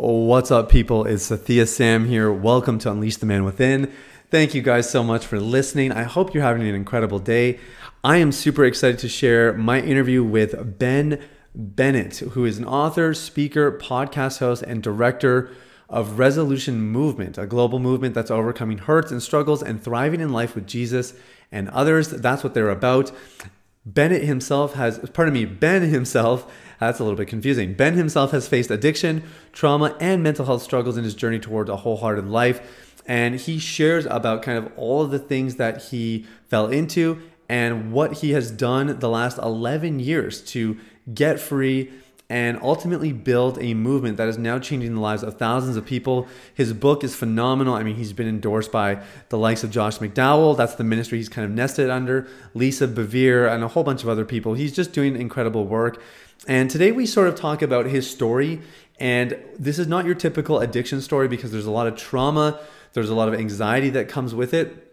What's up, people? It's Sathiya Sam here. Welcome to Unleash the Man Within. Thank you guys so much for listening. I hope you're having an incredible day. I am super excited to share my interview with Ben Bennett, who is an author, speaker, podcast host, and director of Resolution Movement, a global movement that's overcoming hurts and struggles and thriving in life with Jesus and others. That's what they're about. Bennett himself has, pardon me, Ben himself that's a little bit confusing. Ben himself has faced addiction, trauma, and mental health struggles in his journey towards a wholehearted life. And he shares about kind of all of the things that he fell into and what he has done the last 11 years to get free and ultimately build a movement that is now changing the lives of thousands of people. His book is phenomenal. I mean, he's been endorsed by the likes of Josh McDowell. That's the ministry he's kind of nested under, Lisa Bevere, and a whole bunch of other people. He's just doing incredible work. And today we sort of talk about his story. And this is not your typical addiction story because there's a lot of trauma, there's a lot of anxiety that comes with it.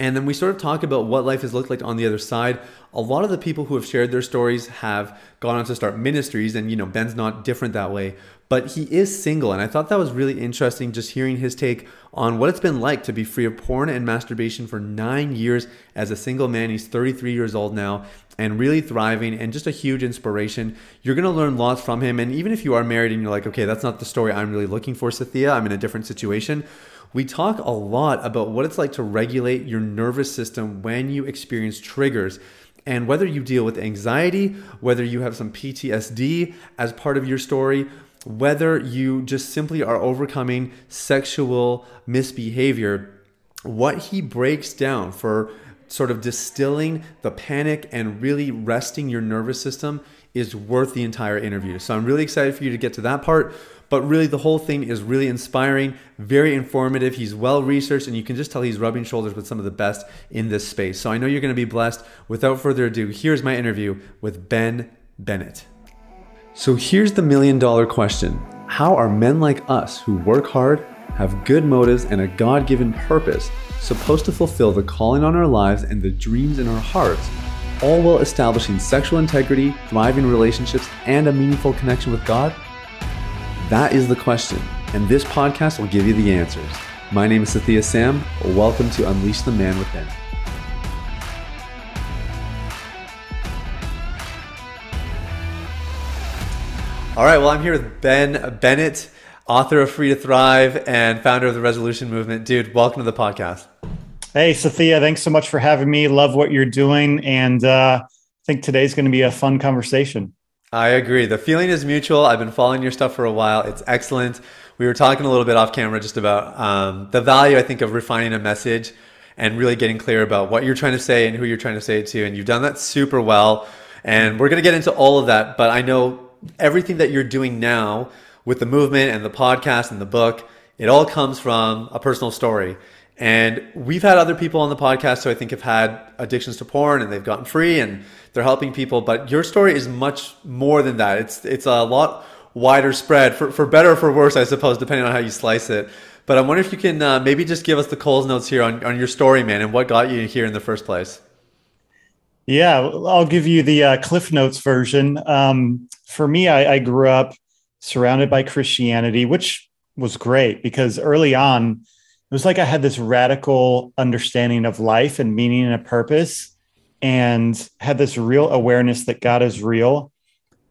And then we sort of talk about what life has looked like on the other side. A lot of the people who have shared their stories have gone on to start ministries, and you know, Ben's not different that way, but he is single. And I thought that was really interesting just hearing his take on what it's been like to be free of porn and masturbation for nine years as a single man. He's 33 years old now and really thriving and just a huge inspiration. You're to learn lots from him. And even if you are married and you're like, okay, that's not the story I'm really looking for, Sathiya, I'm in a different situation. We talk a lot about what it's like to regulate your nervous system when you experience triggers and whether you deal with anxiety, whether you have some PTSD as part of your story, whether you just simply are overcoming sexual misbehavior, what he breaks down for sort of distilling the panic and really resting your nervous system is worth the entire interview. So I'm really excited for you to get to that part. But really, the whole thing is really inspiring, very informative. He's well researched, and you can just tell he's rubbing shoulders with some of the best in this space. So I know you're going to be blessed. Without further ado, here's my interview with Ben Bennett. So here's the million dollar question How are men like us who work hard, have good motives, and a God given purpose supposed to fulfill the calling on our lives and the dreams in our hearts, all while establishing sexual integrity, thriving relationships, and a meaningful connection with God? That is the question, and this podcast will give you the answers. My name is Sathiya Sam. Welcome to Unleash the Man Within. All right, well, I'm here with Ben Bennett author of Free to Thrive and founder of the Resolution Movement. Dude, welcome to the podcast. Hey, Sathiya, thanks so much for having me. Love what you're doing. And uh, I think today's going to be a fun conversation. I agree. The feeling is mutual. I've been following your stuff for a while. It's excellent. We were talking a little bit off camera just about um, the value, I think, of refining a message and really getting clear about what you're trying to say and who you're trying to say it to. And you've done that super well. And we're going to get into all of that. But I know everything that you're doing now with the movement and the podcast and the book, it all comes from a personal story. And we've had other people on the podcast who I think have had addictions to porn and they've gotten free and they're helping people. But your story is much more than that. It's it's a lot wider spread for, for better or for worse, I suppose, depending on how you slice it. But I wonder if you can uh, maybe just give us the Coles notes here on, on your story, man, and what got you here in the first place. Yeah, I'll give you the uh, Cliff Notes version. Um, for me, I, I grew up surrounded by Christianity, which was great because early on, it was like I had this radical understanding of life and meaning and a purpose, and had this real awareness that God is real,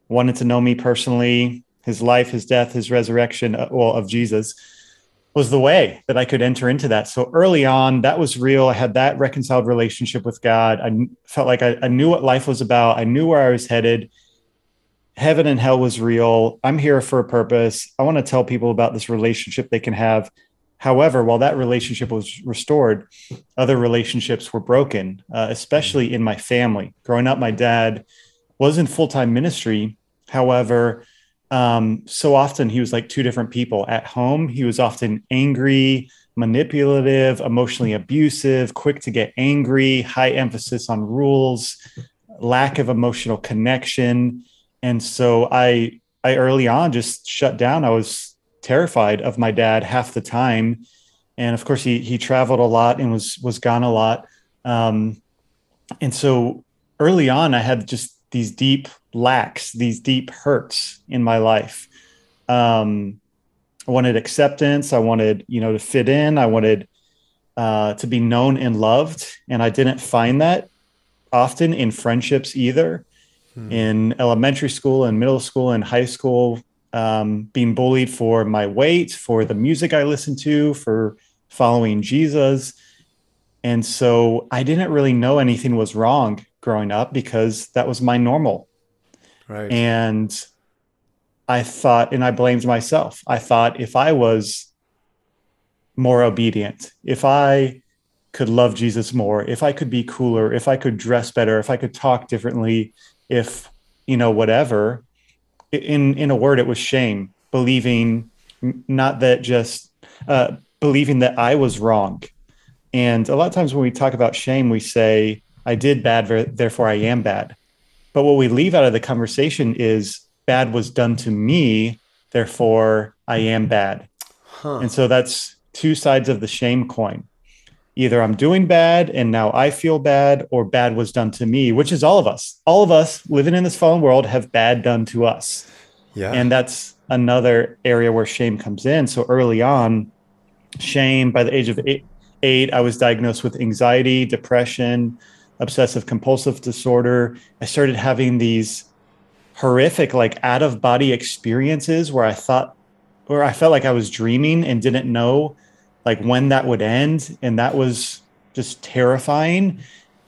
wanted to know me personally, his life, his death, his resurrection, uh, well, of Jesus was the way that I could enter into that. So early on, that was real. I had that reconciled relationship with God. I felt like I, I knew what life was about. I knew where I was headed heaven and hell was real. I'm here for a purpose. I want to tell people about this relationship they can have. However, while that relationship was restored, other relationships were broken, uh, especially in my family. Growing up, my dad was in full time ministry. However, um, so often he was like two different people. At home, he was often angry, manipulative, emotionally abusive, quick to get angry, high emphasis on rules, lack of emotional connection and so I I early on just shut down. I was terrified of my dad half the time, and of course he he traveled a lot and was was gone a lot. Um, and so early on, I had just these deep lacks, these deep hurts in my life. Um, I wanted acceptance. I wanted, you know, to fit in. I wanted uh, to be known and loved, and I didn't find that often in friendships either. Hmm. In elementary school and middle school and high school, um, being bullied for my weight, for the music I listened to, for following Jesus. And so I didn't really know anything was wrong growing up because that was my normal. Right. And I thought, and I blamed myself. I thought if I was more obedient, if I could love Jesus more, if I could be cooler, if I could dress better, if I could talk differently, if, you know, whatever, in, in a word, it was shame, believing not that just, uh, believing that I was wrong. And a lot of times when we talk about shame, we say, I did bad, therefore I am bad. But what we leave out of the conversation is bad was done to me, therefore I am bad. Huh. And so that's two sides of the shame coin. Either I'm doing bad and now I feel bad, or bad was done to me, which is all of us. All of us living in this fallen world have bad done to us. Yeah. And that's another area where shame comes in. So early on, shame by the age of eight, eight I was diagnosed with anxiety, depression, obsessive compulsive disorder. I started having these horrific like out of body experiences where I thought where I felt like I was dreaming and didn't know like when that would end and that was just terrifying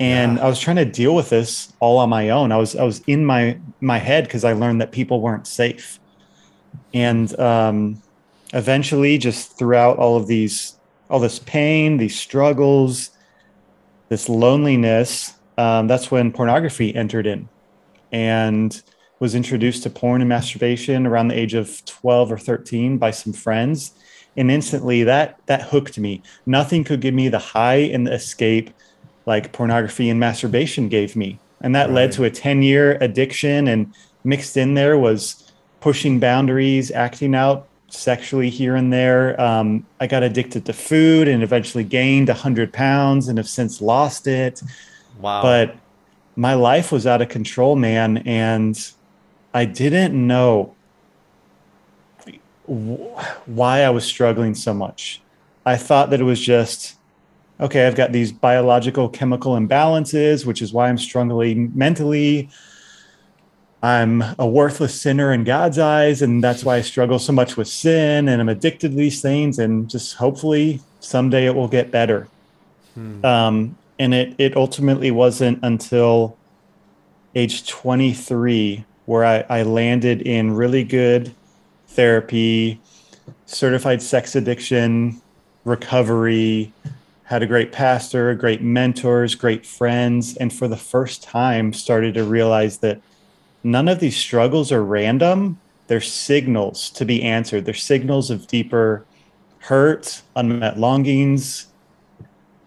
and yeah. I was trying to deal with this all on my own. I was I was in my my head because I learned that people weren't safe. And um eventually just throughout all of these all this pain, these struggles, this loneliness, um, that's when pornography entered in. And was introduced to porn and masturbation around the age of 12 or 13 by some friends and instantly that that hooked me. Nothing could give me the high and the escape like pornography and masturbation gave me. And that right. led to a 10 year addiction and mixed in there was pushing boundaries acting out sexually here and there. Um, i got addicted to food and eventually gained 100 pounds and have since lost it. Wow. But my life was out of control man and I didn't know why I was struggling so much. I thought that it was just, okay, I've got these biological chemical imbalances, which is why I'm struggling mentally. I'm a worthless sinner in God's eyes, and that's why I struggle so much with sin, and I'm addicted to these things, and just hopefully someday it will get better. Hmm. Um, and it it ultimately wasn't until age 23 where I, I landed in really good therapy, certified sex addiction recovery, had a great pastor, great mentors, great friends, and for the first time started to realize that none of these struggles are random. They're signals to be answered. They're signals of deeper hurt, unmet longings,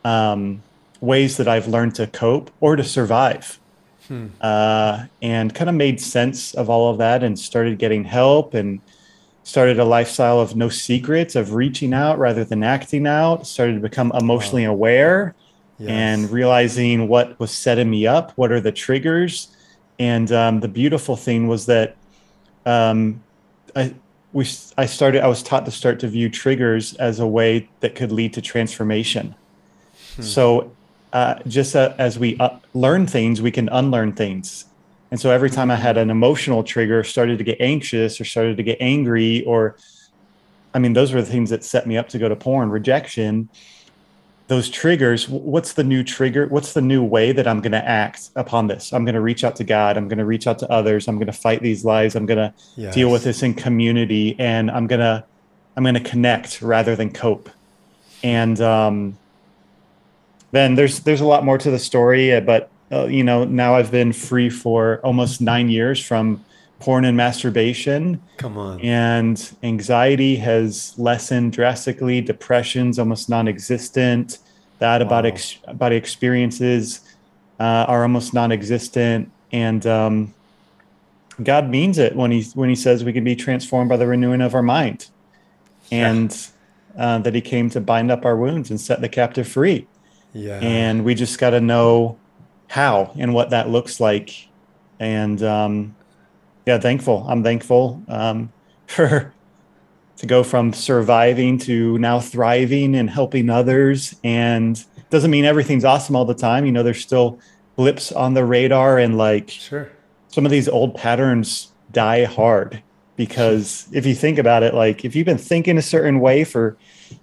um, ways that I've learned to cope or to survive hmm. uh, and kind of made sense of all of that and started getting help and started a lifestyle of no secrets of reaching out rather than acting out started to become emotionally wow. aware yes. and realizing what was setting me up what are the triggers and um, the beautiful thing was that um, I, we, I started i was taught to start to view triggers as a way that could lead to transformation hmm. so uh, just uh, as we uh, learn things, we can unlearn things. And so every time I had an emotional trigger, started to get anxious or started to get angry, or I mean, those were the things that set me up to go to porn, rejection. Those triggers, what's the new trigger? What's the new way that I'm going to act upon this? I'm going to reach out to God. I'm going to reach out to others. I'm going to fight these lies. I'm going to yes. deal with this in community and I'm going to, I'm going to connect rather than cope. And, um, then there's there's a lot more to the story, uh, but uh, you know now I've been free for almost nine years from porn and masturbation. Come on. And anxiety has lessened drastically. Depression's almost non-existent. That out of body ex- body experiences uh, are almost non-existent. And um, God means it when he when he says we can be transformed by the renewing of our mind, and uh, that He came to bind up our wounds and set the captive free. Yeah. And we just got to know how and what that looks like. And um, yeah, thankful. I'm thankful um, for to go from surviving to now thriving and helping others. And doesn't mean everything's awesome all the time. You know, there's still blips on the radar and like sure. some of these old patterns die hard because if you think about it, like if you've been thinking a certain way for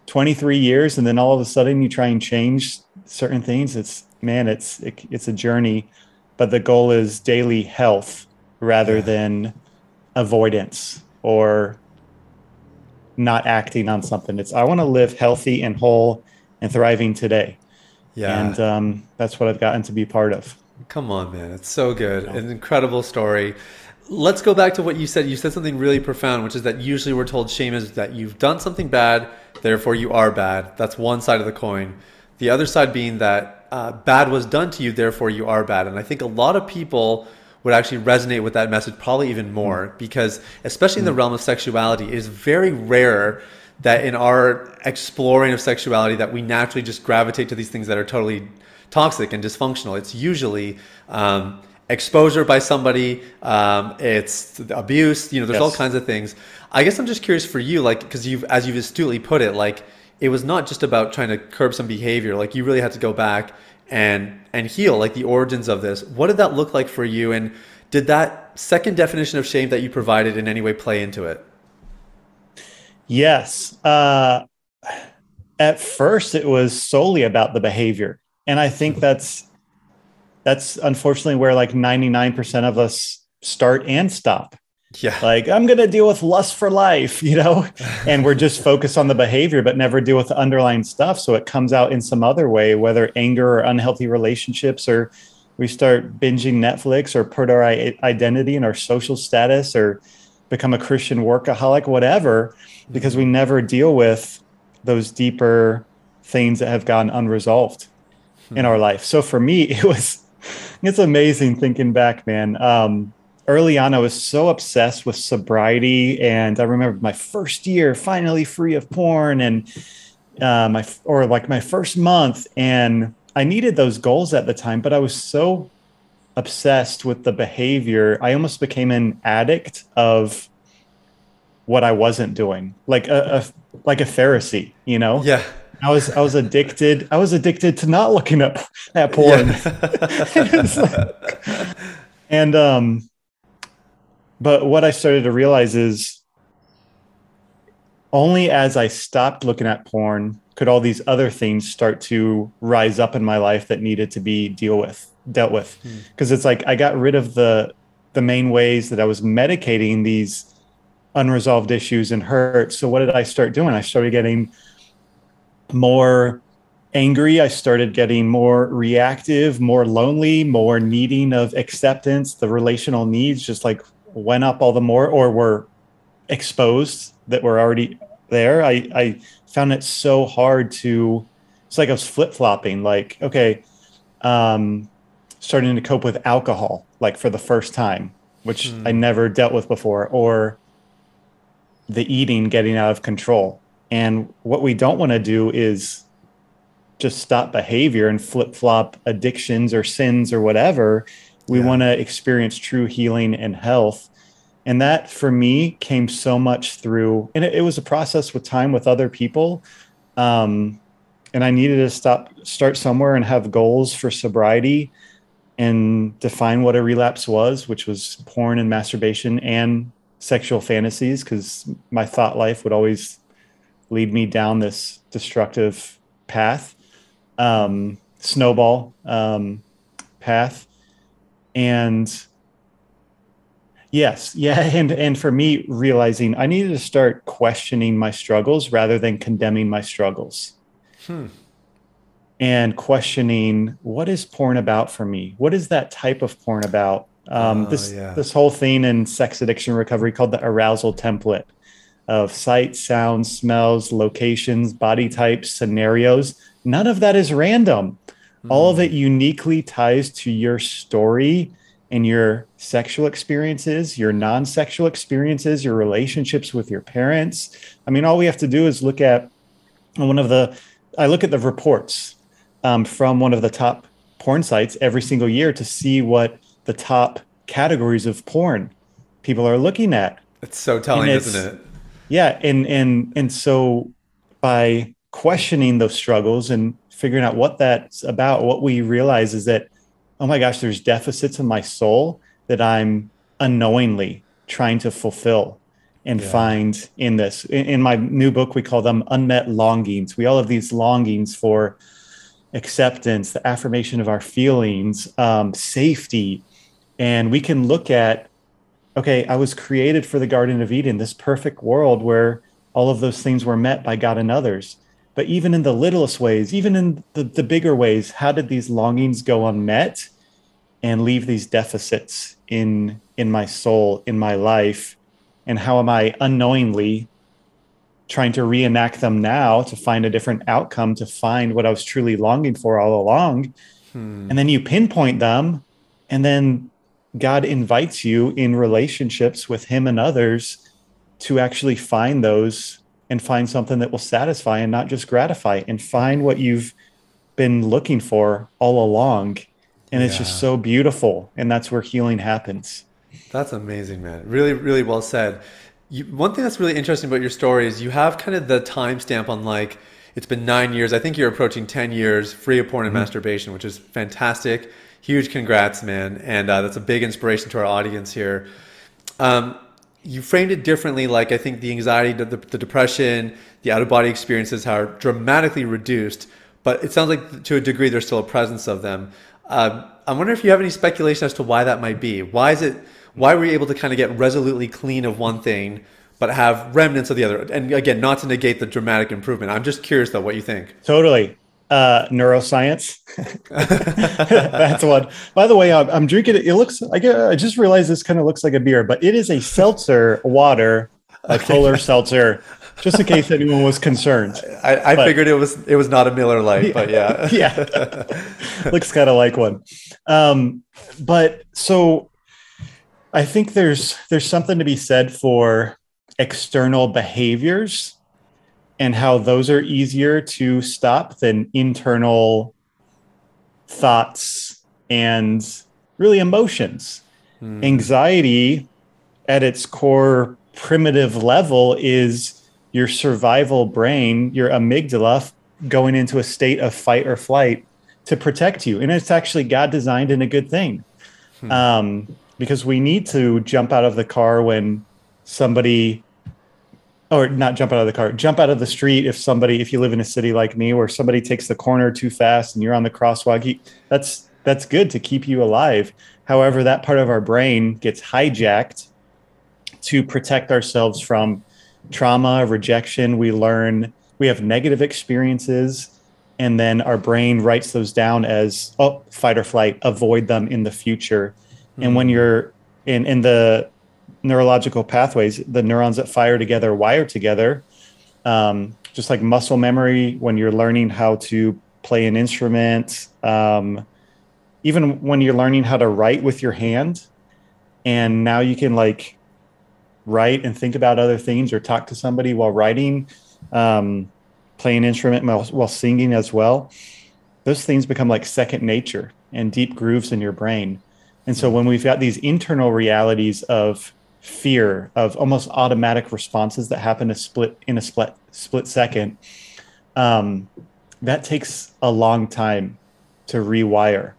23 years and then all of a sudden you try and change certain things, it's man, it's it, it's a journey. But the goal is daily health rather yeah. than avoidance or not acting on something. It's I want to live healthy and whole and thriving today. Yeah. And um, that's what I've gotten to be part of. Come on, man. It's so good. An incredible story. Let's go back to what you said. You said something really profound, which is that usually we're told shame is that you've done something bad, therefore you are bad. That's one side of the coin. The other side being that uh, bad was done to you, therefore you are bad. And I think a lot of people would actually resonate with that message probably even more mm. because especially in the mm. realm of sexuality it is very rare that in our exploring of sexuality that we naturally just gravitate to these things that are totally toxic and dysfunctional it's usually um, exposure by somebody um, it's abuse you know there's yes. all kinds of things i guess i'm just curious for you like because you've as you've astutely put it like it was not just about trying to curb some behavior like you really had to go back and and heal like the origins of this. What did that look like for you and did that second definition of shame that you provided in any way play into it? Yes uh, at first it was solely about the behavior and i think that's that's unfortunately where like 99% of us start and stop yeah. Like, I'm going to deal with lust for life, you know? and we're just focused on the behavior, but never deal with the underlying stuff. So it comes out in some other way, whether anger or unhealthy relationships, or we start binging Netflix or put our identity and our social status or become a Christian workaholic, whatever, because we never deal with those deeper things that have gone unresolved hmm. in our life. So for me, it was, it's amazing thinking back, man. Um, early on, I was so obsessed with sobriety, and I remember my first year, finally free of porn, and uh, my or like my first month, and I needed those goals at the time, but I was so obsessed with the behavior, I almost became an addict of what I wasn't doing, like a, a like a Pharisee, you know? Yeah. I was I was addicted. I was addicted to not looking at at porn. Yeah. like, and um but what I started to realize is only as I stopped looking at porn could all these other things start to rise up in my life that needed to be deal with dealt with because hmm. it's like I got rid of the the main ways that I was medicating these unresolved issues and hurt. So what did I start doing? I started getting more angry. I started getting more reactive, more lonely, more needing of acceptance. The relational needs just like went up all the more or were exposed that were already there. I, I found it so hard to, it's like I was flip flopping, like, okay, um, starting to cope with alcohol, like for the first time, which mm. I never dealt with before, or the eating getting out of control. And what we don't want to do is just stop behavior and flip flop addictions or sins or whatever we yeah. want to experience true healing and health. And that for me came so much through, and it, it was a process with time with other people. Um, and I needed to stop, start somewhere and have goals for sobriety and define what a relapse was, which was porn and masturbation and sexual fantasies, because my thought life would always lead me down this destructive path, um, snowball um, path and yes yeah and and for me realizing i needed to start questioning my struggles rather than condemning my struggles. Hmm. and questioning what is porn about for me? What is that type of porn about? Um, uh, this yeah. this whole thing in sex addiction recovery called the arousal template of sight sounds smells locations body types scenarios. None of that is random all of it hmm. uniquely ties to your story and your sexual experiences, your non sexual experiences, your relationships with your parents. I mean, all we have to do is look at one of the, I look at the reports um, from one of the top porn sites every single year to see what the top categories of porn people are looking at. It's so telling, it's, isn't it? Yeah, and and and so by questioning those struggles and figuring out what that's about, what we realize is that, oh my gosh, there's deficits in my soul that I'm unknowingly trying to fulfill and yeah. find in this. In, in, my new book, we call them unmet longings. We all have these longings for acceptance, the affirmation of our feelings, um, safety. And we can look at, okay, I was created for the Garden of Eden, this perfect world where all of those things were met by God and others. But even in the littlest ways, even in the, the bigger ways, how did these longings go unmet and leave these deficits in in my soul, in my life? and how am I unknowingly trying to reenact them now to find a different outcome, to find what I was truly longing for all along? Hmm. And then you pinpoint them, and then God invites you in relationships with Him and others to actually find those and find something that will satisfy and not just gratify and find what you've been looking for all along. And yeah. it's just so beautiful. And that's where healing happens. That's amazing, man. Really, really well said. You, one thing that's really interesting about your story is you have kind of the timestamp on like it's been nine years. I think you're approaching ten years free of porn and mm-hmm. masturbation, which is fantastic. Huge congrats, man, and uh, that's a big inspiration to our audience here. Um, you framed it differently, like I think the anxiety, the, the depression, the out of body experiences are dramatically reduced, but it sounds like to a degree there's still a presence of them. Uh, I wonder if you have any speculation as to why that might be. Why is it? why were you able to kind of get resolutely clean of one thing but have remnants of the other and again not to negate the dramatic improvement i'm just curious though what you think totally uh, neuroscience. That's one. By the way I'm, I'm, drinking it. It looks I, get, I just realized this kind of looks like a beer but it is a seltzer water a okay. polar seltzer just in case anyone was concerned. I, I but, figured it was it was not a miller Lite, yeah, but yeah. Yeah. Looks kind of like one. Um, but so I think there's there's something to be said for external behaviors and how those are easier to stop than internal thoughts and really emotions. Hmm. Anxiety at its core primitive level is your survival brain, your amygdala going into a state of fight or flight to protect you. And it's actually God designed in a good thing. Hmm. Um, because we need to jump out of the car when somebody or not jump out of the car jump out of the street if somebody if you live in a city like me where somebody takes the corner too fast and you're on the crosswalk that's that's good to keep you alive however that part of our brain gets hijacked to protect ourselves from trauma rejection we learn we have negative experiences and then our brain writes those down as oh fight or flight avoid them in the future Mm-hmm. And when hmm. you're in, in the neurological pathways, the neurons that fire together wire together. Um, just like muscle memory, when you're learning how to play an instrument, um, even when you're learning how to write with your hand, and now you can like write and think about other things or talk to somebody while writing, um, play an instrument while, while singing as well. Those things become like second nature and deep grooves in your brain. And so when we've got these internal realities of fear, of almost automatic responses that happen to split in a split split second, um, that takes a long time to rewire.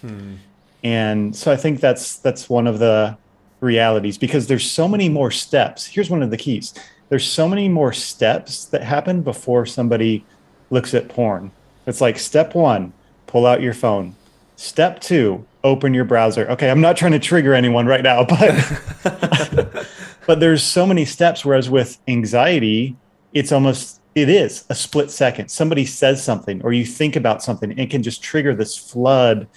Hmm. And so I think that's that's one of the realities because there's so many more steps. Here's one of the keys. There's so many more steps that happen before somebody looks at porn. It's like step 1, pull out your phone. Step 2, open your browser. Okay, I'm not trying to trigger anyone right now, but but there's so many steps whereas with anxiety, it's almost it is a split second. Somebody says something or you think about something, it can just trigger this flood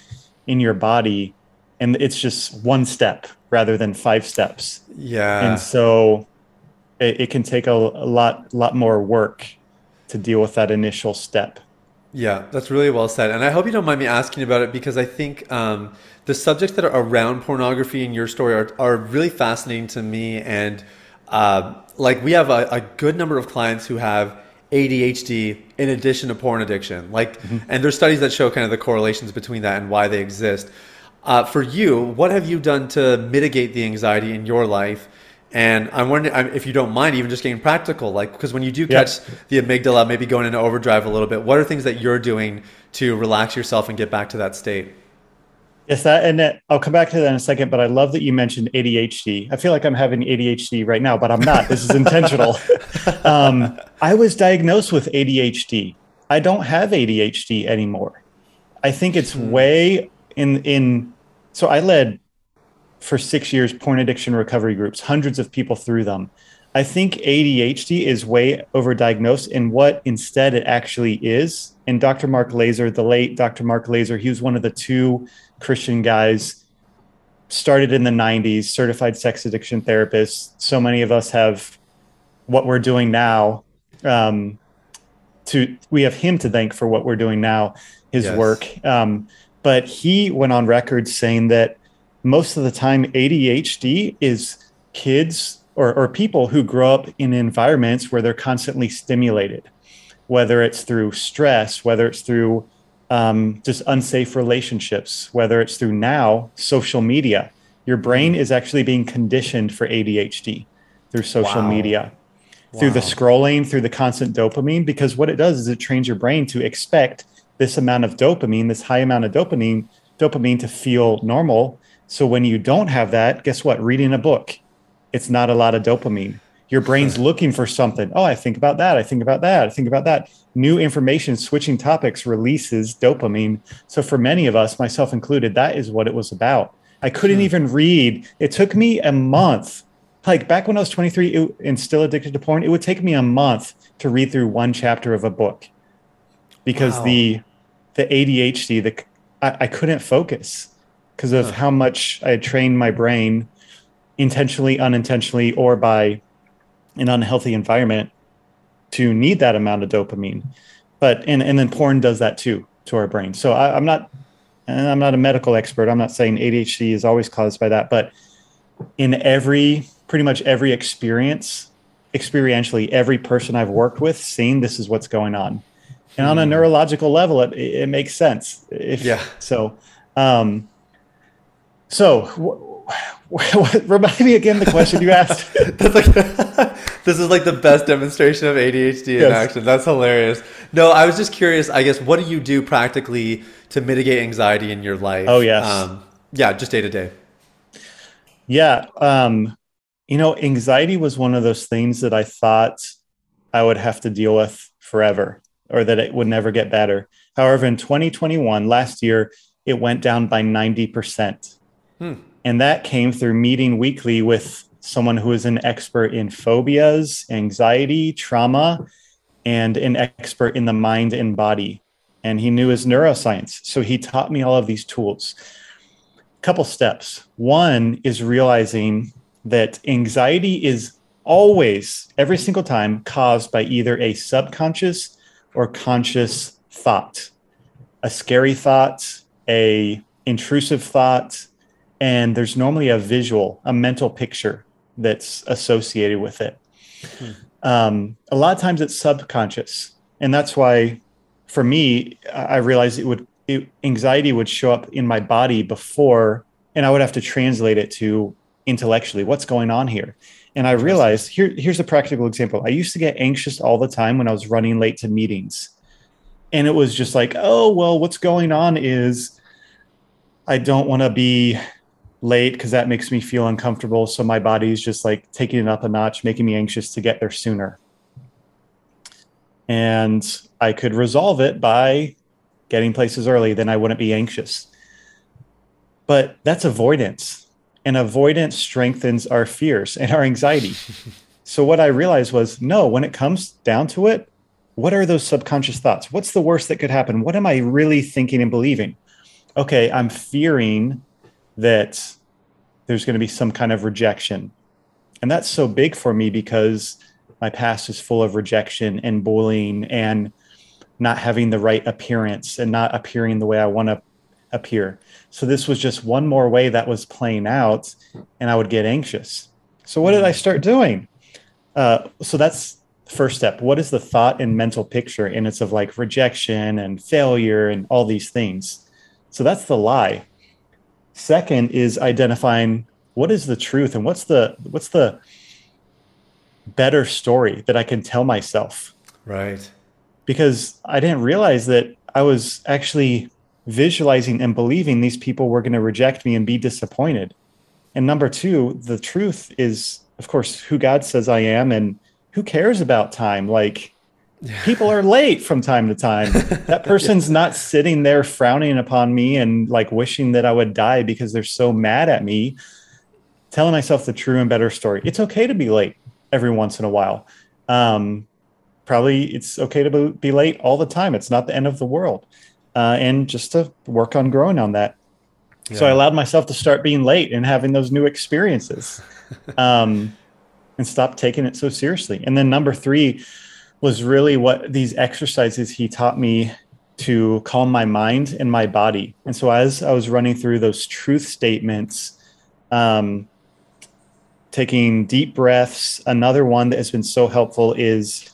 in your body and it's just one step rather than five steps. Yeah. And so it, it can take a, a lot lot more work to deal with that initial step. Yeah, that's really well said. And I hope you don't mind me asking about it because I think um, the subjects that are around pornography in your story are, are really fascinating to me. And uh, like we have a, a, good number of clients who have ADHD in addition to porn addiction. Like, mm-hmm. and there's studies that show kind of the correlations between that and why they exist. Uh, for you, what have you done to mitigate the anxiety in your life? And I'm wondering if you don't mind even just getting practical, like because when you do catch the amygdala, maybe going into overdrive a little bit, what are things that you're doing to relax yourself and get back to that state? Yes, that and that, I'll come back to that in a second. But I love that you mentioned ADHD. I feel like I'm having ADHD right now, but I'm not. This is intentional. um, I was diagnosed with ADHD. I don't have ADHD anymore. I think it's hmm. way in in. So I led for six years porn addiction recovery groups, hundreds of people through them. I think ADHD is way overdiagnosed in what instead it actually is. And Dr. Mark Laaser, the late Dr. Mark Laaser, he was one of the two Christian guys, started in the 90s, certified sex addiction therapist. So many of us have what we're doing now. Um, to we have him to thank for what we're doing now, his yes. work. Um, but he went on record saying that most of the time ADHD is kids or, or people who grow up in environments where they're constantly stimulated, whether it's through stress, whether it's through um, just unsafe relationships, whether it's through now social media. Your brain is actually being conditioned for ADHD through social wow. media, wow. through the scrolling, through the constant dopamine, because what it does is it trains your brain to expect this amount of dopamine, this high amount of dopamine, dopamine to feel normal. So when you don't have that, guess what? Reading a book, it's not a lot of dopamine. Your brain's looking for something. Oh, I think about that. I think about that. I think about that. New information, switching topics releases dopamine. So, for many of us, myself included, that is what it was about. I couldn't hmm. even read. It took me a month. Like back when I was 23 it, and still addicted to porn, it would take me a month to read through one chapter of a book because wow. the the ADHD, the I, I couldn't focus because of huh. how much I had trained my brain intentionally, unintentionally, or by an unhealthy environment to need that amount of dopamine. But and and then porn does that too to our brain. So I, I'm not and I'm not a medical expert. I'm not saying ADHD is always caused by that, but in every pretty much every experience, experientially, every person I've worked with, seen this is what's going on. And on a hmm. neurological level, it, it makes sense. If, yeah. So, um, so Remind me again the question you asked. That's like this is like the best demonstration of ADHD in yes. action. That's hilarious. No, I was just curious. I guess what do you do practically to mitigate anxiety in your life? Oh yes, um, yeah, just day to day. Yeah, um, you know, anxiety was one of those things that I thought I would have to deal with forever, or that it would never get better. However, in 2021, last year, it went down by 90 percent. Hmm. And that came through meeting weekly with someone who is an expert in phobias, anxiety, trauma, and an expert in the mind and body. And he knew his neuroscience. So he taught me all of these tools. Couple steps. One is realizing that anxiety is always, every single time, caused by either a subconscious or conscious thought, a scary thought, a intrusive thought, and there's normally a visual, a mental picture that's associated with it. Hmm. Um, a lot of times it's subconscious, and that's why, for me, I realized it would it, anxiety would show up in my body before, and I would have to translate it to intellectually what's going on here. And I realized here here's a practical example. I used to get anxious all the time when I was running late to meetings, and it was just like, oh well, what's going on is I don't want to be late because that makes me feel uncomfortable. So my body is just like taking it up a notch, making me anxious to get there sooner. And I could resolve it by getting places early, then I wouldn't be anxious. But that's avoidance. And avoidance strengthens our fears and our anxiety. so what I realized was no, when it comes down to it, what are those subconscious thoughts? What's the worst that could happen? What am I really thinking and believing? Okay, I'm fearing that there's going to be some kind of rejection. And that's so big for me because my past is full of rejection and bullying and not having the right appearance and not appearing the way I want to appear. So this was just one more way that was playing out and I would get anxious. So what did I start doing? Uh, so that's the first step. What is the thought and mental picture? And it's of like rejection and failure and all these things. So that's the lie. Second is identifying what is the truth and what's the what's the better story that I can tell myself. Right. Because I didn't realize that I was actually visualizing and believing these people were going to reject me and be disappointed. And number two, the truth is, of course, who God says I am and who cares about time? Like, people are late from time to time. That person's not sitting there frowning upon me and like wishing that I would die because they're so mad at me. Telling myself the true and better story. It's okay to be late every once in a while. Um, probably it's okay to be late all the time. It's not the end of the world. Uh, and just to work on growing on that. Yeah. So I allowed myself to start being late and having those new experiences um, and stop taking it so seriously. And then number three was really what these exercises he taught me to calm my mind and my body. And so as I was running through those truth statements, um, taking deep breaths. Another one that has been so helpful is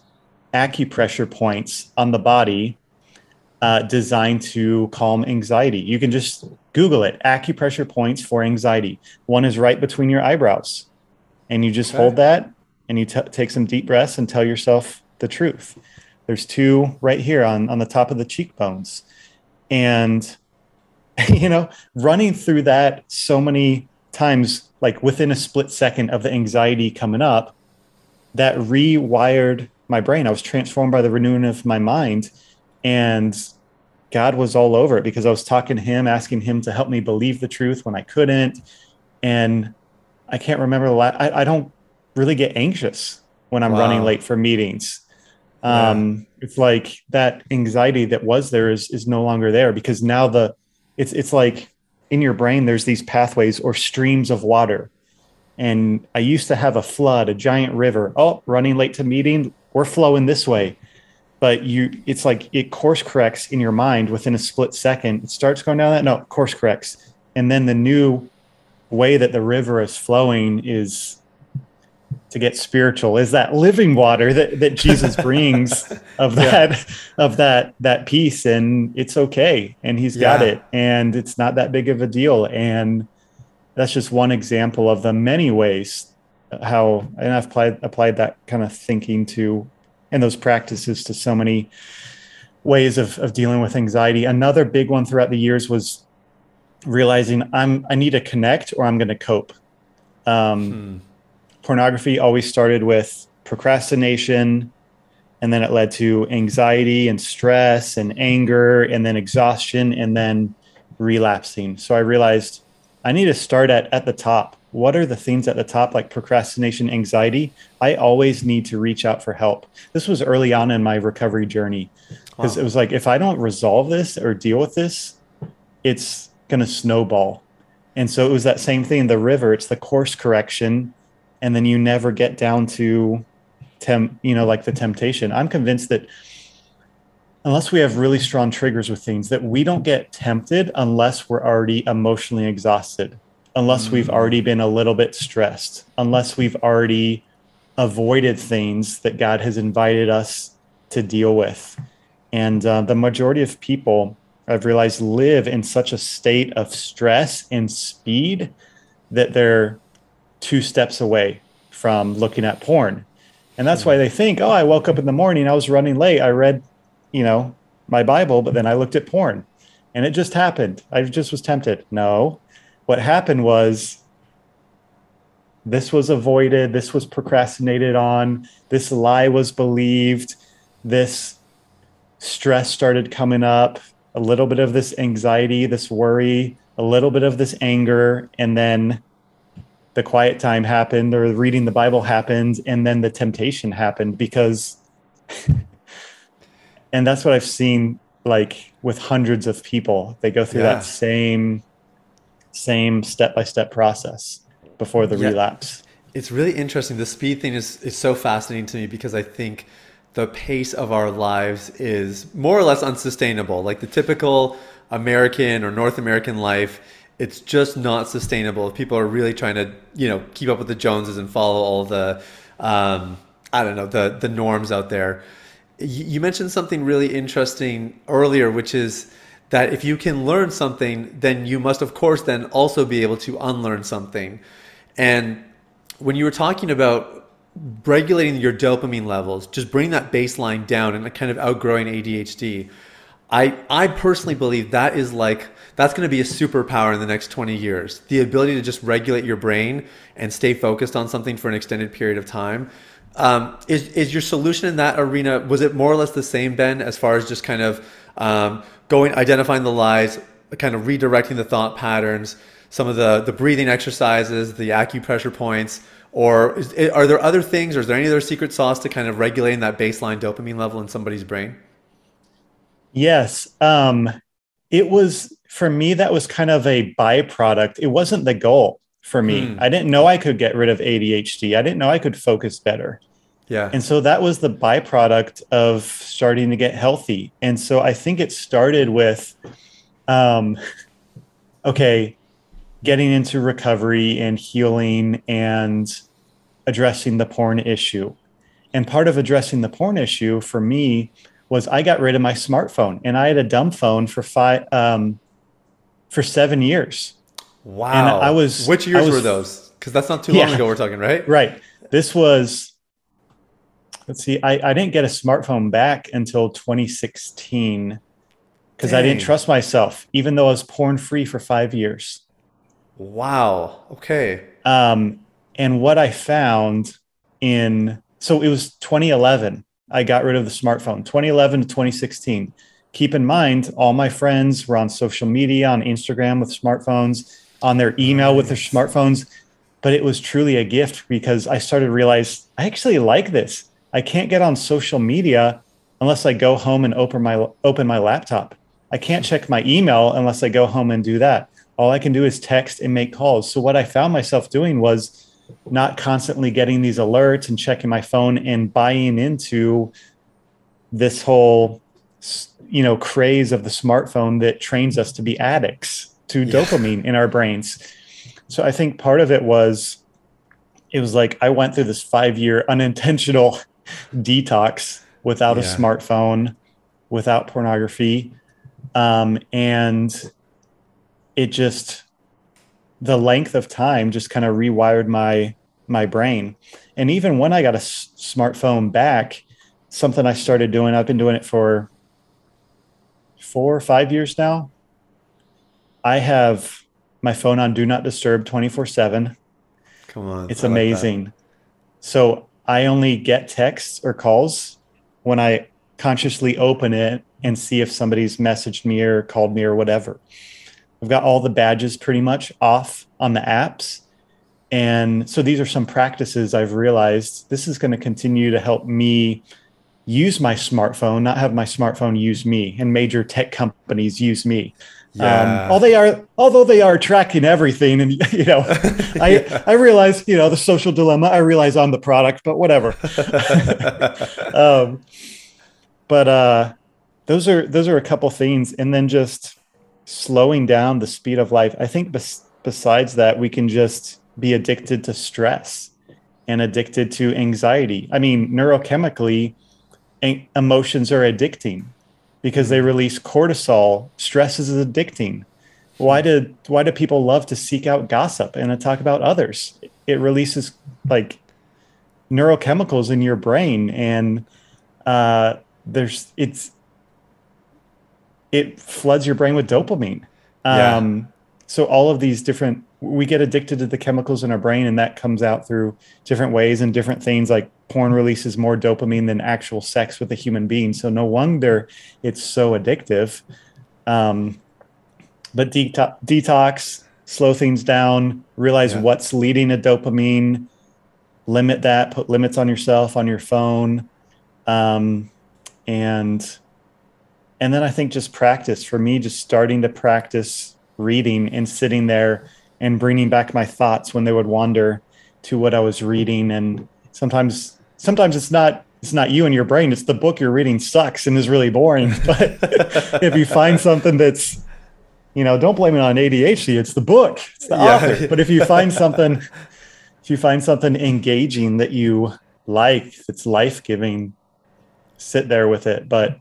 acupressure points on the body uh, designed to calm anxiety. You can just Google it acupressure points for anxiety. One is right between your eyebrows. And you just okay. hold that and you t- take some deep breaths and tell yourself the truth. There's two right here on, on the top of the cheekbones. And, you know, running through that so many times like within a split second of the anxiety coming up, that rewired my brain. I was transformed by the renewing of my mind. And God was all over it because I was talking to him, asking him to help me believe the truth when I couldn't. And I can't remember the last, I, I don't really get anxious when I'm wow. running late for meetings. Um, yeah. It's like that anxiety that was there is, is no longer there because now the, it's, it's like in your brain there's these pathways or streams of water. And i used to have a flood a giant river. Oh running late to meeting we're flowing this way. But you it's like it course corrects in your mind within a split second. It starts going down that no course corrects. And then the new way that the river is flowing is to get spiritual is that living water that, that Jesus brings of that yeah. of that that peace and it's okay and he's got it and it's not that big of a deal and that's just one example of the many ways how and I've applied applied that kind of thinking to and those practices to so many ways of, of dealing with anxiety. Another big one throughout the years was realizing I'm I need to connect or I'm going to cope. Um, hmm pornography always started with procrastination and then it led to anxiety and stress and anger and then exhaustion and then relapsing. So i realized i need to start at at the top. What are the things at the top like procrastination anxiety? I always need to reach out for help. This was early on in my recovery journey because wow. it was like if i don't resolve this or deal with this it's going to snowball. And so it was that same thing the river. It's the course correction and then you never get down to temp you know like the temptation i'm convinced that unless we have really strong triggers with things that we don't get tempted unless we're already emotionally exhausted unless mm-hmm. we've mm. already been a little bit stressed unless we've already avoided things that god has invited us to deal with and uh, the majority of people i've realized live in such a state of stress and speed that they're two steps away from looking at porn. And that's hmm. why they think, oh, I woke up in the morning, I was running late, I read, you know, my Bible, but then I looked at porn. And it just happened. I just was tempted. No. What happened was this was avoided, this was procrastinated on, this lie was believed, this stress started coming up, a little bit of this anxiety, this worry, a little bit of this anger, and then the quiet time happened or reading the Bible happened and then the temptation happened because and that's what I've seen like with hundreds of people. They go through yeah. that same same step-by-step process before the yeah. relapse. It's really interesting. The speed thing is is so fascinating to me because I think the pace of our lives is more or less unsustainable. Like the typical American or North American life it's just not sustainable. If people are really trying to you know keep up with the joneses and follow all the um, i don't know the the norms out there. You mentioned something really interesting earlier which is that if you can learn something then you must of course then also be able to unlearn something. And when you were talking about regulating your dopamine levels, just bringing that baseline down and kind of outgrowing ADHD, I I personally believe that is like that's going to be a superpower in the next 20 years. The ability to just regulate your brain and stay focused on something for an extended period of time. Um, is is your solution in that arena? Was it more or less the same, Ben, as far as just kind of um, going identifying the lies, kind of redirecting the thought patterns, some of the the breathing exercises, the acupressure points, or is, are there other things, or is there any other secret sauce to kind of regulating that baseline dopamine level in somebody's brain? Yes, um, it was for me. That was kind of a byproduct. It wasn't the goal for me. Hmm. I didn't know I could get rid of ADHD. I didn't know I could focus better. Yeah. And so that was the byproduct of starting to get healthy. And so I think it started with um okay, getting into recovery and healing and addressing the porn issue. And part of addressing the porn issue for me was I got rid of my smartphone and I had a dumb phone for five um for 7 years. Wow. And I was Which years was, were those? Cuz that's not too long ago we're talking, right? Right. This was let's see, I, I didn't get a smartphone back until 2016 because I didn't trust myself, even though I was porn free for five years. Wow. Okay. Um, and what I found in so it was 2011. I got rid of the smartphone. 2011 to 2016. Keep in mind, all my friends were on social media, on Instagram with smartphones, on their email with their smartphones. But it was truly a gift because I started to realize I actually like this. I can't get on social media unless I go home and open my open my laptop. I can't check my email unless I go home and do that. All I can do is text and make calls. So what I found myself doing was not constantly getting these alerts and checking my phone and buying into this whole you know craze of the smartphone that trains us to be addicts to yeah. dopamine in our brains. So I think part of it was it was like I went through this 5 year unintentional detox without yeah. a smartphone, without pornography. Um, and it just, the length of time just kind of rewired my my brain. And even when I got a s- smartphone back, something I started doing, I've been doing it for four or five years now. I have my phone on do not disturb 24 7. Come on. It's amazing. Like so I only get texts or calls when I consciously open it and see if somebody's messaged me or called me or whatever. I've got all the badges pretty much off on the apps. And so these are some practices I've realized this is going to continue to help me use my smartphone, not have my smartphone use me, and major tech companies use me. Yeah. Um, all they are, although they are tracking everything, and you know, I yeah. I realize you know the social dilemma. I realize I'm the product, but whatever. um, but uh, those are those are a couple things, and then just slowing down the speed of life. I think bes- besides that, we can just be addicted to stress and addicted to anxiety. I mean, neurochemically, emotions are addicting because they release cortisol. Stress is addicting. Why do why do people love to seek out gossip and to talk about others? It releases like neurochemicals in your brain, and uh, there's it's it floods your brain with dopamine. Yeah. Um, so all of these different we get addicted to the chemicals in our brain and that comes out through different ways and different things like porn releases more dopamine than actual sex with a human being so no wonder it's so addictive um, but detox, detox slow things down realize yeah. what's leading to dopamine limit that put limits on yourself on your phone um, and and then i think just practice for me just starting to practice reading and sitting there and bringing back my thoughts when they would wander to what I was reading. And sometimes, sometimes it's not it's not you and your brain; it's the book you're reading sucks and is really boring. But if you find something that's you know, don't blame it on ADHD. It's the book, it's the yeah. author. But if you find something, if you find something engaging that you like, that's life giving, sit there with it. But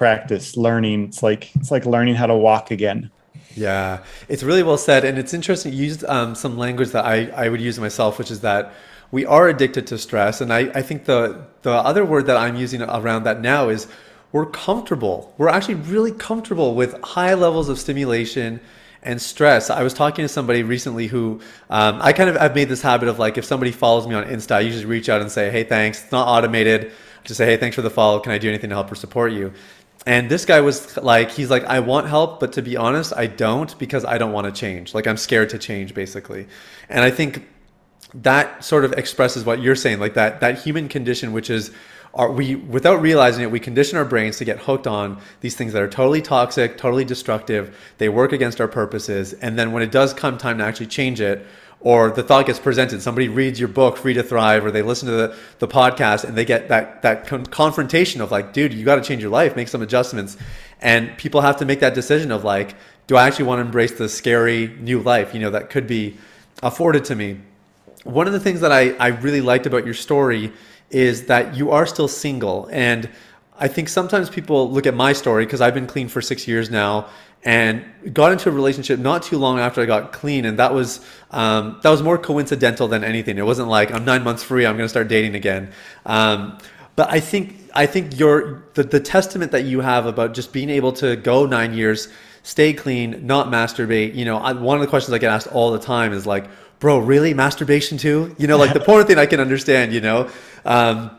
practice, learning. It's like it's like learning how to walk again. Yeah, it's really well said, and it's interesting. You used um, some language that I, I would use myself, which is that we are addicted to stress, and I, I think the the other word that I'm using around that now is we're comfortable. We're actually really comfortable with high levels of stimulation and stress. I was talking to somebody recently who um, I kind of I've made this habit of like if somebody follows me on Insta, I usually reach out and say, "Hey, thanks." It's not automated. Just say, "Hey, thanks for the follow. Can I do anything to help or support you?" And this guy was like, he's like, I want help, but to be honest, I don't because I don't want to change. Like, I'm scared to change, basically. And I think that sort of expresses what you're saying, like that that human condition, which is are we without realizing it we condition our brains to get hooked on these things that are totally toxic totally destructive they work against our purposes and then when it does come time to actually change it or the thought gets presented. Somebody reads your book free to thrive or they listen to the, the podcast and they get that that con- confrontation of like dude you got to change your life make some adjustments. And people have to make that decision of like do i actually want to embrace the scary new life you know that could be afforded to me? One of the things that i, I really liked about your story is that you are still single. And I think sometimes people look at my story because I've been clean for six years now and got into a relationship not too long after I got clean, and that was um, that was more coincidental than anything. It wasn't like I'm nine months free, I'm going to start dating again. Um, but I think I think your the, the testament that you have about just being able to go nine years, stay clean, not masturbate. You know, I, one of the questions I get asked all the time is like, "Bro, really masturbation too?" You know, like the porn thing I can understand. You know. Um,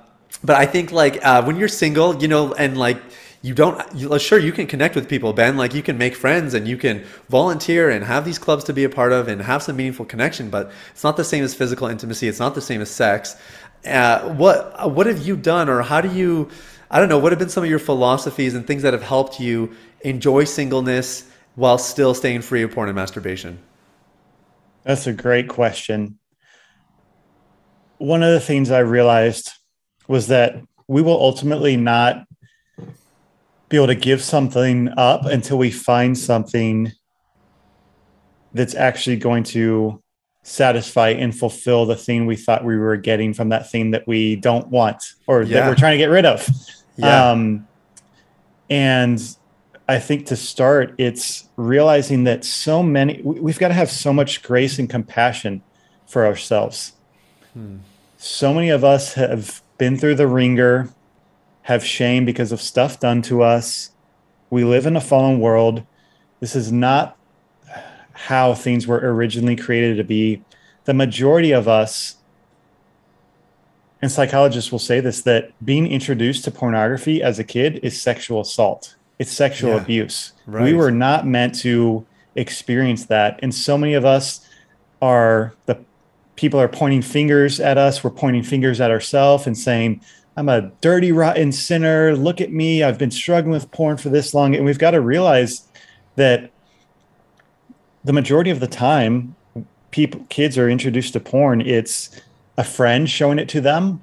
but I think like uh, when you're single, you know, and like you don't you, sure you can connect with people ben like you can make friends and you can volunteer and have these clubs to be a part of and have some meaningful connection but it's not the same as physical intimacy it's not the same as sex. Uh, what what have you done or how do you i don't know what have been some of your philosophies and things that have helped you enjoy singleness while still staying free of porn and masturbation? That's a great question. One of the things i realized was that we will ultimately not be able to give something up until we find something that's actually going to satisfy and fulfill the thing we thought we were getting from that thing that we don't want or yeah. that we're trying to get rid of. Yeah. Um, and I think to start, it's realizing that so many, we've got to have so much grace and compassion for ourselves. Hmm. So many of us have been through the ringer, have shame because of stuff done to us. We live in a fallen world. This is not how things were originally created to be. The majority of us, and psychologists will say this, that being introduced to pornography as a kid is sexual assault. It's sexual yeah, abuse. Right. We were not meant to experience that. And so many of us are the people are pointing fingers at us. We're pointing fingers at ourselves and saying, I'm a dirty, rotten sinner. Look at me. I've been struggling with porn for this long. And we've got to realize that the majority of the time, people, kids are introduced to porn. It's a friend showing it to them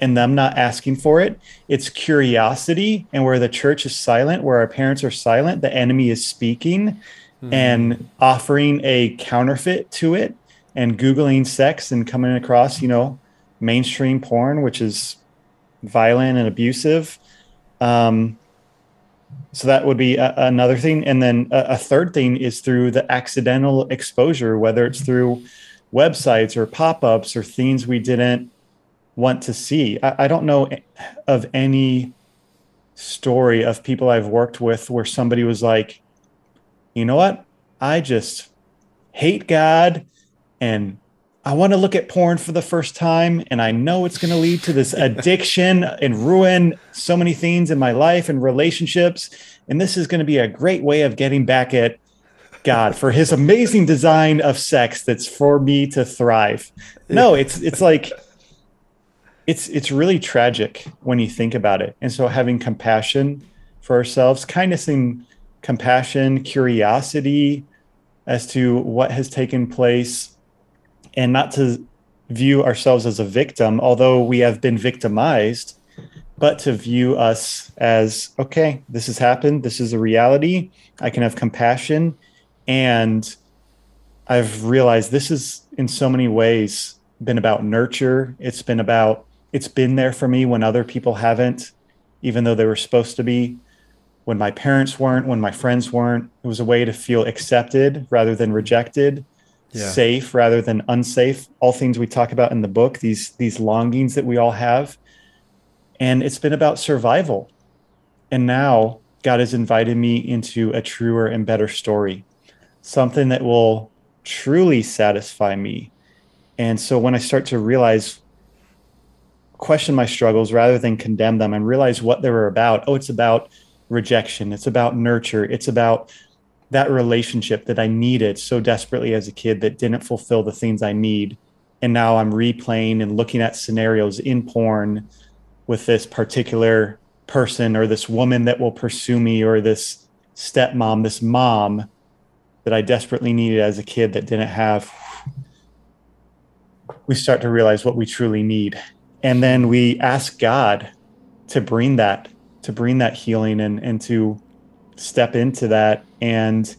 and them not asking for it. It's curiosity. And where the church is silent, where our parents are silent, the enemy is speaking mm-hmm. and offering a counterfeit to it and googling sex and coming across you know mainstream porn which is violent and abusive. Um, so that would be a, another thing. And then a, a, third thing is through the accidental exposure whether it's through websites or pop-ups or things we didn't want to see. I, I don't know of any story of people i've worked with where somebody was like you know what? I just hate god and I want to look at porn for the first time, and I know it's going to lead to this addiction and ruin so many things in my life and relationships. And this is going to be a great way of getting back at God for His amazing design of sex that's for me to thrive. No, it's it's like it's it's really tragic when you think about it. And so having compassion for ourselves, kindness and compassion, curiosity as to what has taken place and not to view ourselves as a victim, although we have been victimized, but to view us as okay, this has happened, this is a reality. I can have compassion. And I've realized this is in so many ways been about nurture. It's been about, it's been there for me when other people haven't, even though they were supposed to be. when my parents weren't, when my friends weren't. It was a way to feel accepted rather than rejected, yeah. safe rather than unsafe. All things we talk about in the book, these these longings that we all have. And it's been about survival. And now God has invited me into a truer and better story, something that will truly satisfy me. And so when I start to realize question my struggles rather than condemn them and realize what they were about. Oh, it's about rejection. It's about nurture. It's about that relationship that I needed so desperately as a kid that didn't fulfill the things I need. And now I'm replaying and looking at scenarios in porn with this particular person or this woman that will pursue me or this stepmom, this mom that I desperately needed as a kid that didn't have. We start to realize what we truly need and then we ask God to bring that to bring that healing and and to step into that. And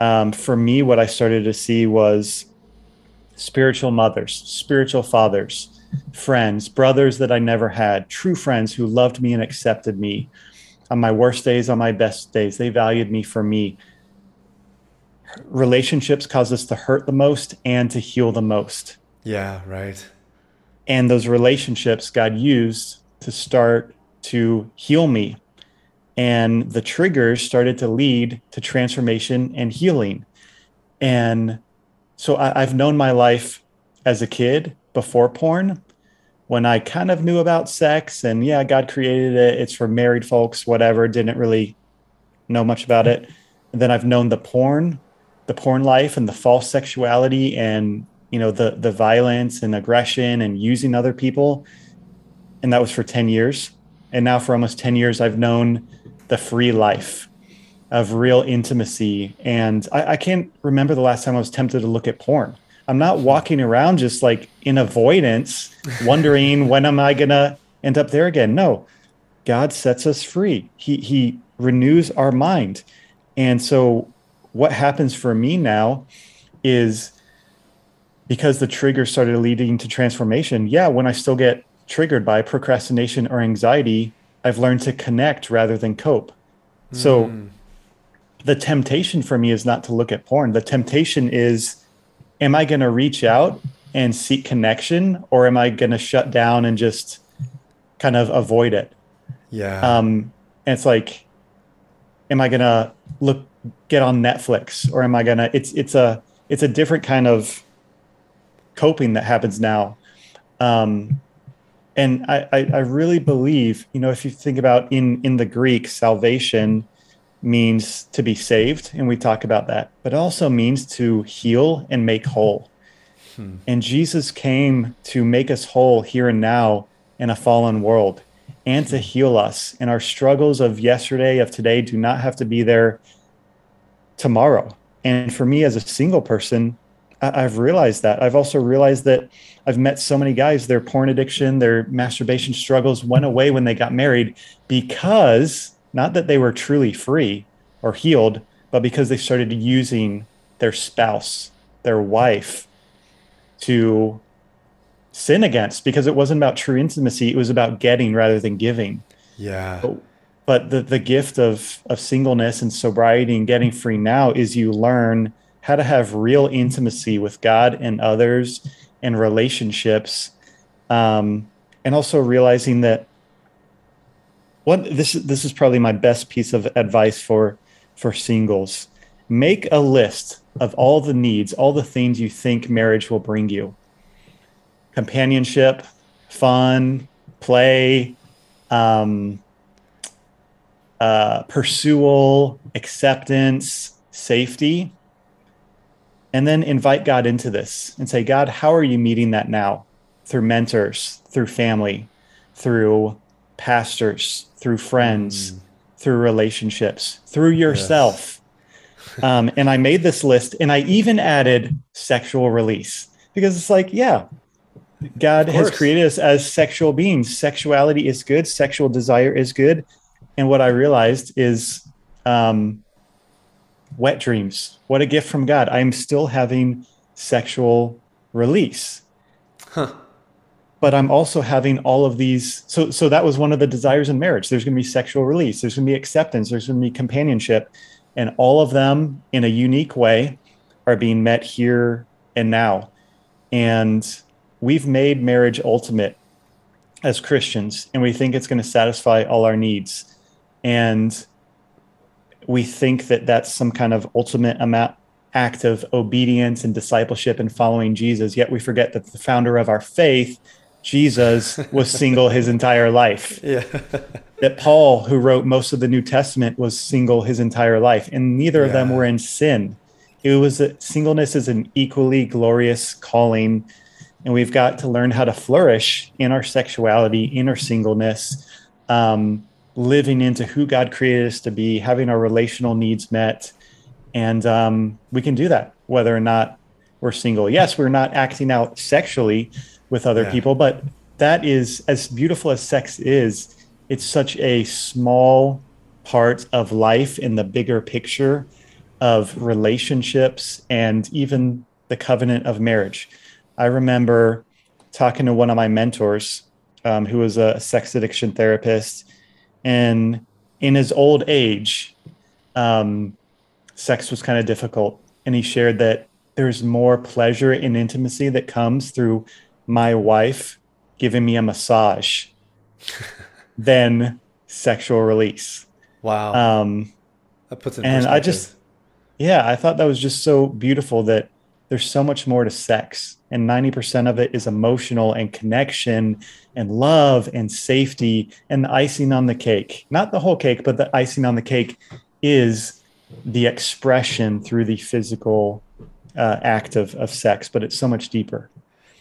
um, for me what I started to see was spiritual mothers spiritual fathers friends brothers that I never had true friends who loved me and accepted me on my worst days on my best days. They valued me for me. Relationships cause us to hurt the most and to heal the most. Yeah right. And those relationships God used to start to heal me. And the triggers started to lead to transformation and healing. And so I, have known my life as a kid before porn when I kind of knew about sex and yeah, God created it. It's for married folks, whatever, didn't really know much about it. And then I've known the porn, the porn life and the false sexuality and you know the the violence and aggression and using other people and that was for 10 years and now for almost 10 years i've known the free life of real intimacy. And I, I can't remember the last time i was tempted to look at porn. I'm not walking around just like in avoidance wondering when am i gonna end up there again. No god sets us free. He he renews our mind. And so what happens for me now is because the trigger started leading to transformation, yeah, when I still get triggered by procrastination or anxiety, I've learned to connect rather than cope. Mm. So hmm. the temptation for me is not to look at porn. The temptation is am I going to reach out and seek connection or am I going to shut down and just kind of avoid it? Yeah. Um and it's like am I going to look get on Netflix or am I going to it's it's a it's a different kind of coping that happens now. Um, and I, I, I really believe, you know, if you think about in in the Greek, salvation means to be saved, and we talk about that, but also means to heal and make whole. Hmm. And Jesus came to make us whole here and now in a fallen world and to heal us. And our struggles of yesterday, of today, do not have to be there tomorrow. And for me as a single person, I've realized that. I've also realized that I've met so many guys, their porn addiction, their masturbation struggles went away when they got married because not that they were truly free or healed, but because they started using their spouse, their wife to sin against because it wasn't about true intimacy. It was about getting rather than giving. Yeah. But, but the, the gift of, of singleness and sobriety and getting free now is you learn how to have real intimacy with God and others and relationships. Um, and also realizing that what this this is probably my best piece of advice for for singles. Make a list of all the needs, all the things you think marriage will bring you. Companionship, fun, play, um, uh, pursual, acceptance, safety and then invite God into this and say, God, how are you meeting that now? Through mentors, through family, through pastors, through friends, mm. through relationships, through yourself. Yes. um, and I made this list and I even added sexual release because it's like, yeah, God has created us as sexual beings. Sexuality is good, sexual desire is good. And what I realized is um, wet dreams. What a gift from God. I'm still having sexual release. Huh. but I'm also having all of these. So, so that was one of the desires in marriage. There's going to be sexual release. There's going to be acceptance. There's going to be companionship, and all of them in a unique way are being met here and now. And we've made marriage ultimate as Christians, and we think it's going to satisfy all our needs. And we think that that's some kind of ultimate amount act of obedience and discipleship and following Jesus. Yet we forget that the founder of our faith Jesus was single his entire life. Yeah. that Paul, who wrote most of the New Testament, was single his entire life, and neither yeah. of them were in sin. It was a, singleness is an equally glorious calling, and we've got to learn how to flourish in our sexuality, in our singleness, um, living into who God created us to be, having our relational needs met, and um, we can do that whether or not we're single. Yes, we're not acting out sexually with other yeah. people. But that is as beautiful as sex is, it's such a small part of life in the bigger picture of relationships and even the covenant of marriage. I remember talking to one of my mentors um, who was a sex addiction therapist, and in his old age, um, sex was kind of difficult. And he shared that there's more pleasure and intimacy that comes through my wife giving me a massage than sexual release. Wow. Um, that puts it. and I just, yeah, I thought that was just so beautiful that there's so much more to sex, and ninety percent of it is emotional and connection and love and safety and the icing on the cake. Not the whole cake, but the icing on the cake is the expression through the physical uh, act of, of sex, but it's so much deeper.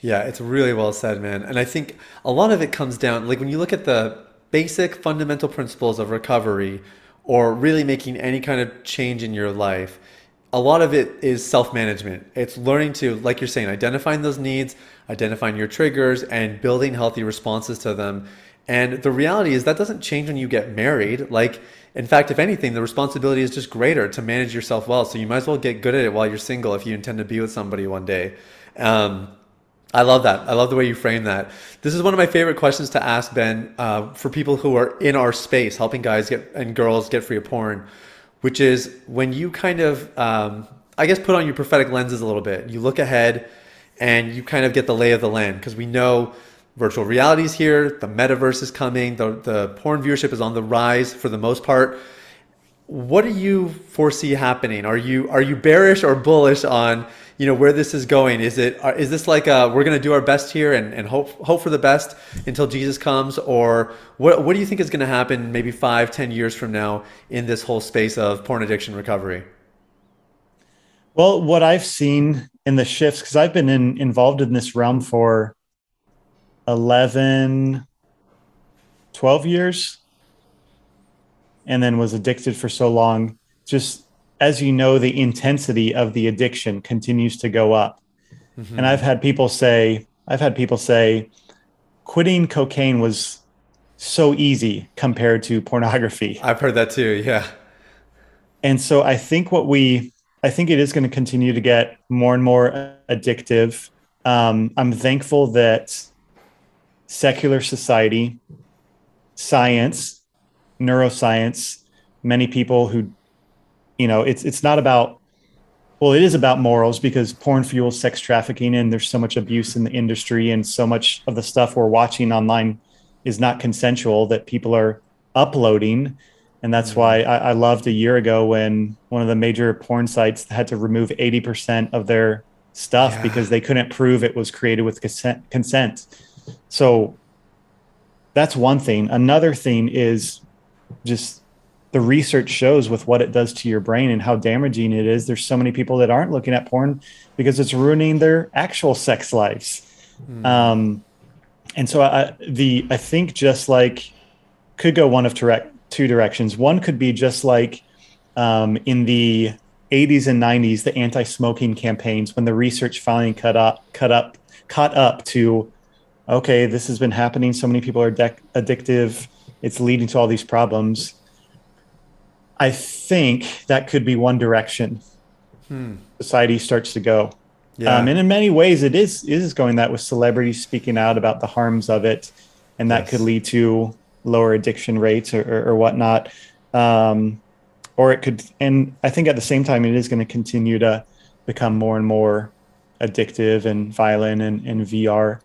Yeah, it's really well said, man. And I think a lot of it comes down, like when you look at the basic fundamental principles of recovery or really making any kind of change in your life, a lot of it is self management. It's learning to, like you're saying, identifying those needs, identifying your triggers, and building healthy responses to them. And the reality is that doesn't change when you get married. Like, in fact, if anything, the responsibility is just greater to manage yourself well. So you might as well get good at it while you're single if you intend to be with somebody one day. Um, I love that. I love the way you frame that. This is one of my favorite questions to ask Ben uh, for people who are in our space, helping guys get and girls get free of porn, which is when you kind of, um, I guess, put on your prophetic lenses a little bit. You look ahead and you kind of get the lay of the land because we know virtual reality is here, the metaverse is coming, the the porn viewership is on the rise for the most part. What do you foresee happening? Are you are you bearish or bullish on? You know where this is going. Is it uh, this like uh, we're going to do our best here and, and hope hope for the best until jesus comes? Or what what do you think is going to happen maybe five ten years from now in this whole space of porn addiction recovery? Well what i've seen in the shifts because i've been in, involved in this realm for 11 12 years and then was addicted for so long. Just as you know, the intensity of the addiction continues to go up. Mm-hmm. And I've had people say, I've had people say, quitting cocaine was so easy compared to pornography. I've heard that too. Yeah. And so I think what we, I think it is going to continue to get more and more addictive. Um, I'm thankful that secular society, science, neuroscience, many people who you know it's it's not about well it is about morals because porn fuels sex trafficking and there's so much abuse in the industry and so much of the stuff we're watching online is not consensual that people are uploading and that's mm-hmm. why I, I, loved a year ago when one of the major porn sites had to remove 80% of their stuff yeah. because they couldn't prove it was created with consent, consent so that's one thing another thing is just the research shows with what it does to your brain and how damaging it is. There's so many people that aren't looking at porn because it's ruining their actual sex lives. Mm. Um, and so I, the I think just like could go one of direct, two directions. One could be just like um, in the 80s and 90s, the anti-smoking campaigns when the research finally cut up, cut up, caught up to, okay, this has been happening. So many people are de- addictive. It's leading to all these problems I think that could be one direction hmm. society starts to go. Yeah. Um, and in many ways, it is is going that with celebrities speaking out about the harms of it, and that yes. could lead to lower addiction rates or, or, or whatnot. Um, or it could, and I think at the same time, it is going to continue to become more and more addictive and violent and, and VR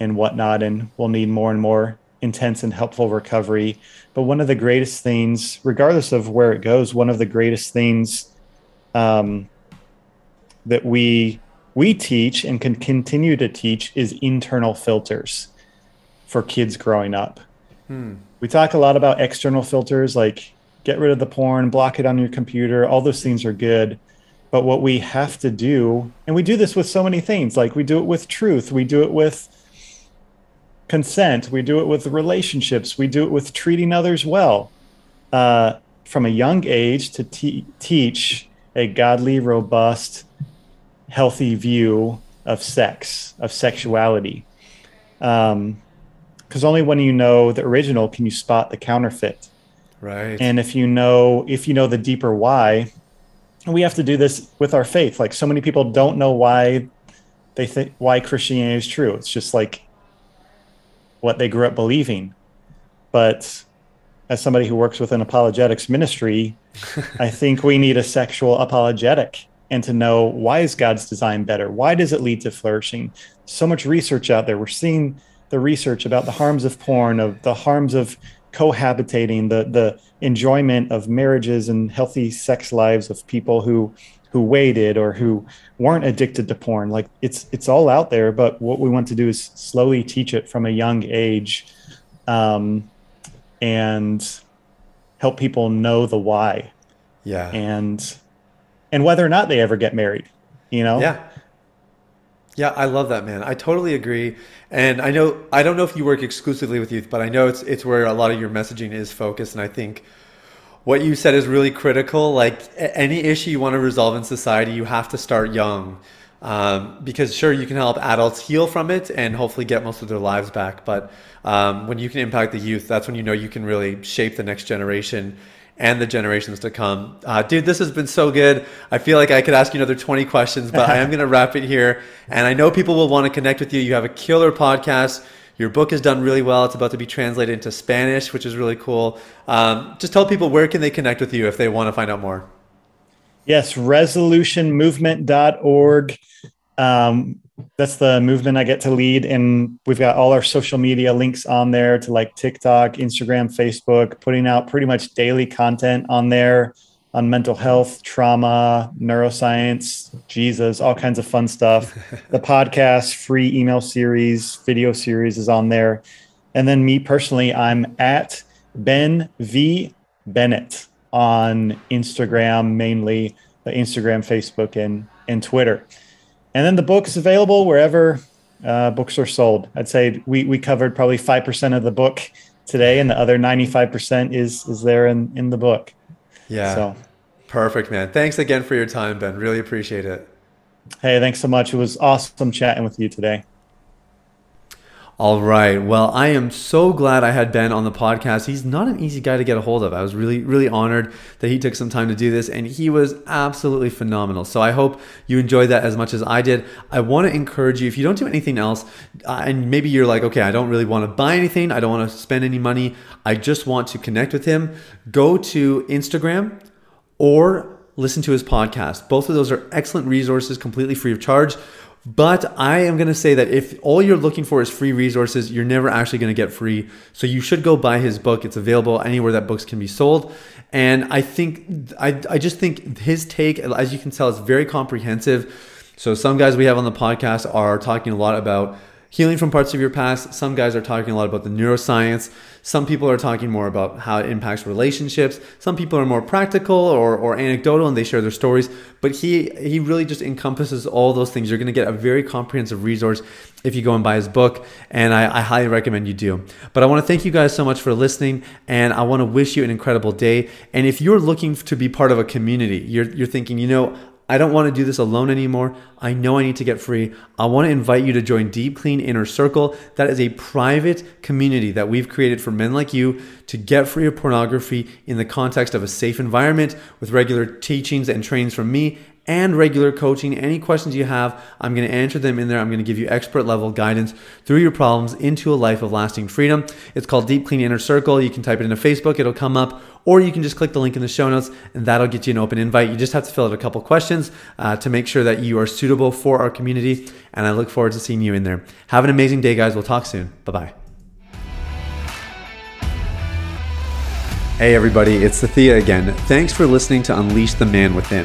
and whatnot. And we'll need more and more intense and helpful recovery. But one of the greatest things, regardless of where it goes, one of the greatest things um, that we we teach and can continue to teach is internal filters for kids growing up. Hmm. We talk a lot about external filters like get rid of the porn, block it on your computer. All those things are good. But what we have to do, and we do this with so many things, like we do it with truth, we do it with consent, we do it with relationships, we do it with treating others well. Uh, from a young age to te- teach a godly, robust, healthy view of sex, of sexuality. Because um, only when you know the original can you spot the counterfeit. Right. And if you know if you know the deeper why, we have to do this with our faith. Like so many people don't know why they think why Christianity is true. It's just like what they grew up believing. But as somebody who works with an apologetics ministry, I think we need a sexual apologetic and to know why is God's design better? Why does it lead to flourishing? So much research out there. We're seeing the research about the harms of porn, of the harms of cohabitating, the the enjoyment of marriages and healthy sex lives of people who who waited or who weren't addicted to porn. Like it's it's all out there, but what we want to do is slowly teach it from a young age, um, and help people know the why. Yeah. And and whether or not they ever get married, you know? Yeah. Yeah, I love that, man. I totally agree. And I know I don't know if you work exclusively with youth, but I know it's it's where a lot of your messaging is focused and I think what you said is really critical. Like any issue you want to resolve in society, you have to start young. Um, because sure, you can help adults heal from it and hopefully get most of their lives back. But um, when you can impact the youth, that's when you know you can really shape the next generation and the generations to come. Uh, dude, this has been so good. I feel like I could ask you another 20 questions, but I am going to wrap it here. And I know people will want to connect with you. You have a killer podcast. Your book has done really well. It's about to be translated into Spanish, which is really cool. Um, just tell people where can they connect with you if they want to find out more. Yes, resolutionmovement.org. Um, that's the movement I get to lead. And we've got all our social media links on there to like TikTok, Instagram, Facebook, putting out pretty much daily content on there on mental health, trauma, neuroscience, Jesus, all kinds of fun stuff. the podcast, free email series, video series is on there. And then me personally, I'm at Ben V Bennett on Instagram, mainly the Instagram, Facebook, and, and Twitter. And then the book is available wherever uh, books are sold. I'd say we, we covered probably 5% of the book today, and the other 95% is, is there in, in the book. Yeah. So perfect, man. Thanks again for your time, Ben. Really appreciate it. Hey, thanks so much. It was awesome chatting with you today. All right. Well, I am so glad I had Ben on the podcast. He's not an easy guy to get a hold of. I was really, really honored that he took some time to do this, and he was absolutely phenomenal. So I hope you enjoyed that as much as I did. I want to encourage you if you don't do anything else, uh, and maybe you're like, okay, I don't really want to buy anything, I don't want to spend any money, I just want to connect with him, go to Instagram or listen to his podcast. Both of those are excellent resources, completely free of charge. But I am going to say that if all you're looking for is free resources, you're never actually going to get free. So you should go buy his book. It's available anywhere that books can be sold. And I think, I, I just think his take, as you can tell, is very comprehensive. So some guys we have on the podcast are talking a lot about healing from parts of your past. Some guys are talking a lot about the neuroscience. Some people are talking more about how it impacts relationships. Some people are more practical or, or anecdotal and they share their stories. But he he really just encompasses all those things. You're going to get a very comprehensive resource if you go and buy his book, and I, I highly recommend you do. But I want to thank you guys so much for listening, and I want to wish you an incredible day. And if you're looking to be part of a community, you're you're thinking, you know, I don't want to do this alone anymore. I know I need to get free. I want to invite you to join Deep Clean Inner Circle. That is a private community that we've created for men like you to get free of pornography in the context of a safe environment with regular teachings and trainings from me and regular coaching. Any questions you have, I'm going to answer them in there. I'm going to give you expert level guidance through your problems into a life of lasting freedom. It's called Deep Clean Inner Circle. You can type it into Facebook, it'll come up, or you can just click the link in the show notes and that'll get you an open invite. You just have to fill out a couple questions uh, to make sure that you are suitable for our community. And I look forward to seeing you in there. Have an amazing day, guys. We'll talk soon. Bye bye. Hey, everybody, it's Thea again. Thanks for listening to Unleash the Man Within.